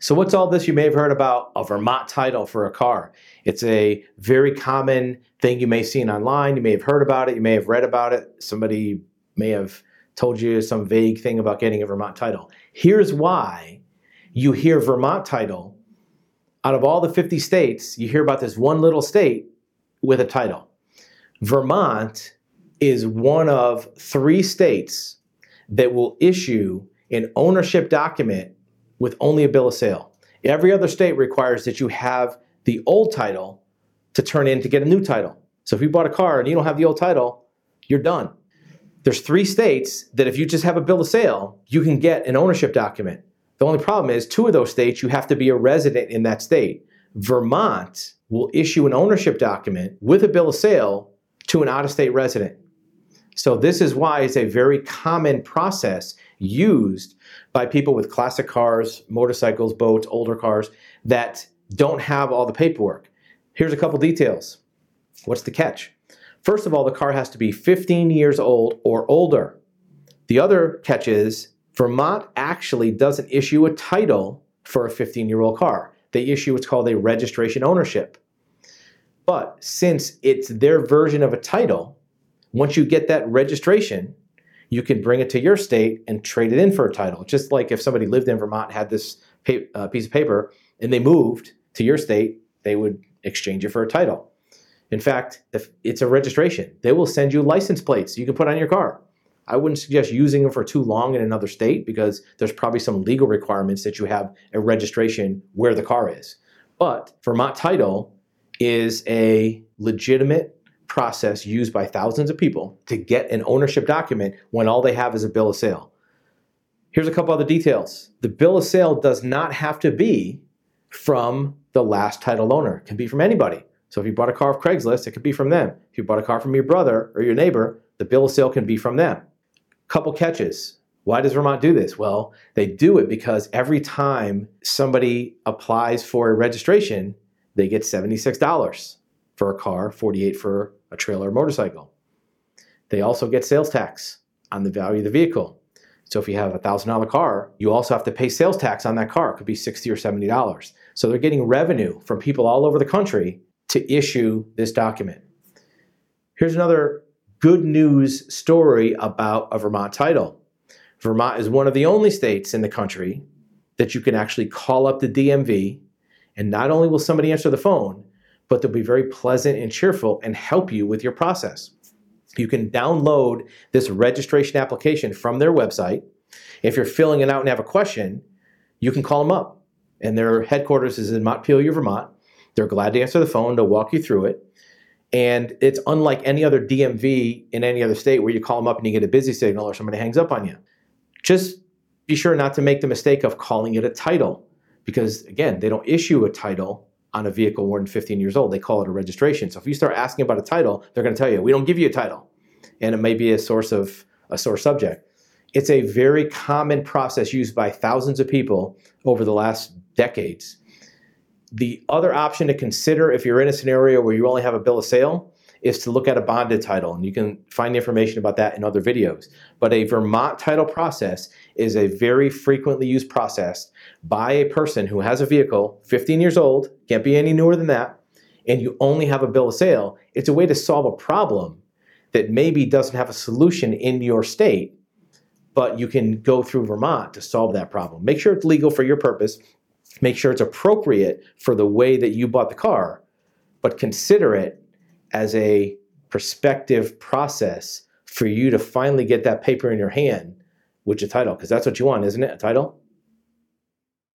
So, what's all this? You may have heard about a Vermont title for a car. It's a very common thing you may have seen online. You may have heard about it. You may have read about it. Somebody may have told you some vague thing about getting a Vermont title. Here's why you hear Vermont title. Out of all the 50 states, you hear about this one little state with a title. Vermont is one of three states that will issue an ownership document with only a bill of sale. Every other state requires that you have the old title to turn in to get a new title. So if you bought a car and you don't have the old title, you're done. There's three states that if you just have a bill of sale, you can get an ownership document. The only problem is two of those states you have to be a resident in that state. Vermont will issue an ownership document with a bill of sale to an out-of-state resident. So this is why it's a very common process used by people with classic cars, motorcycles, boats, older cars that don't have all the paperwork. Here's a couple details. What's the catch? First of all, the car has to be 15 years old or older. The other catch is Vermont actually doesn't issue a title for a 15 year old car. They issue what's called a registration ownership. But since it's their version of a title, once you get that registration, you can bring it to your state and trade it in for a title. Just like if somebody lived in Vermont, had this uh, piece of paper, and they moved to your state, they would exchange it for a title. In fact, if it's a registration, they will send you license plates you can put on your car. I wouldn't suggest using them for too long in another state because there's probably some legal requirements that you have a registration where the car is. But Vermont Title is a legitimate process used by thousands of people to get an ownership document when all they have is a bill of sale. Here's a couple other details. The bill of sale does not have to be from the last title owner. It can be from anybody. So if you bought a car off Craigslist, it could be from them. If you bought a car from your brother or your neighbor, the bill of sale can be from them. Couple catches. Why does Vermont do this? Well, they do it because every time somebody applies for a registration, they get $76 for a car, 48 for a trailer or motorcycle. They also get sales tax on the value of the vehicle. So if you have a $1,000 car, you also have to pay sales tax on that car. It could be 60 or $70. So they're getting revenue from people all over the country to issue this document. Here's another good news story about a Vermont title. Vermont is one of the only states in the country that you can actually call up the DMV, and not only will somebody answer the phone, but they'll be very pleasant and cheerful and help you with your process. You can download this registration application from their website. If you're filling it out and have a question, you can call them up. And their headquarters is in Montpelier, Vermont. They're glad to answer the phone to walk you through it. And it's unlike any other DMV in any other state where you call them up and you get a busy signal or somebody hangs up on you. Just be sure not to make the mistake of calling it a title because, again, they don't issue a title on a vehicle more than 15 years old. They call it a registration. So if you start asking about a title, they're going to tell you, we don't give you a title. And it may be a source of a sore subject. It's a very common process used by thousands of people over the last decades. The other option to consider if you're in a scenario where you only have a bill of sale is to look at a bonded title. And you can find information about that in other videos. But a Vermont title process is a very frequently used process by a person who has a vehicle, 15 years old, can't be any newer than that, and you only have a bill of sale. It's a way to solve a problem that maybe doesn't have a solution in your state, but you can go through Vermont to solve that problem. Make sure it's legal for your purpose. Make sure it's appropriate for the way that you bought the car, but consider it as a prospective process for you to finally get that paper in your hand with your title, because that's what you want, isn't it? A title?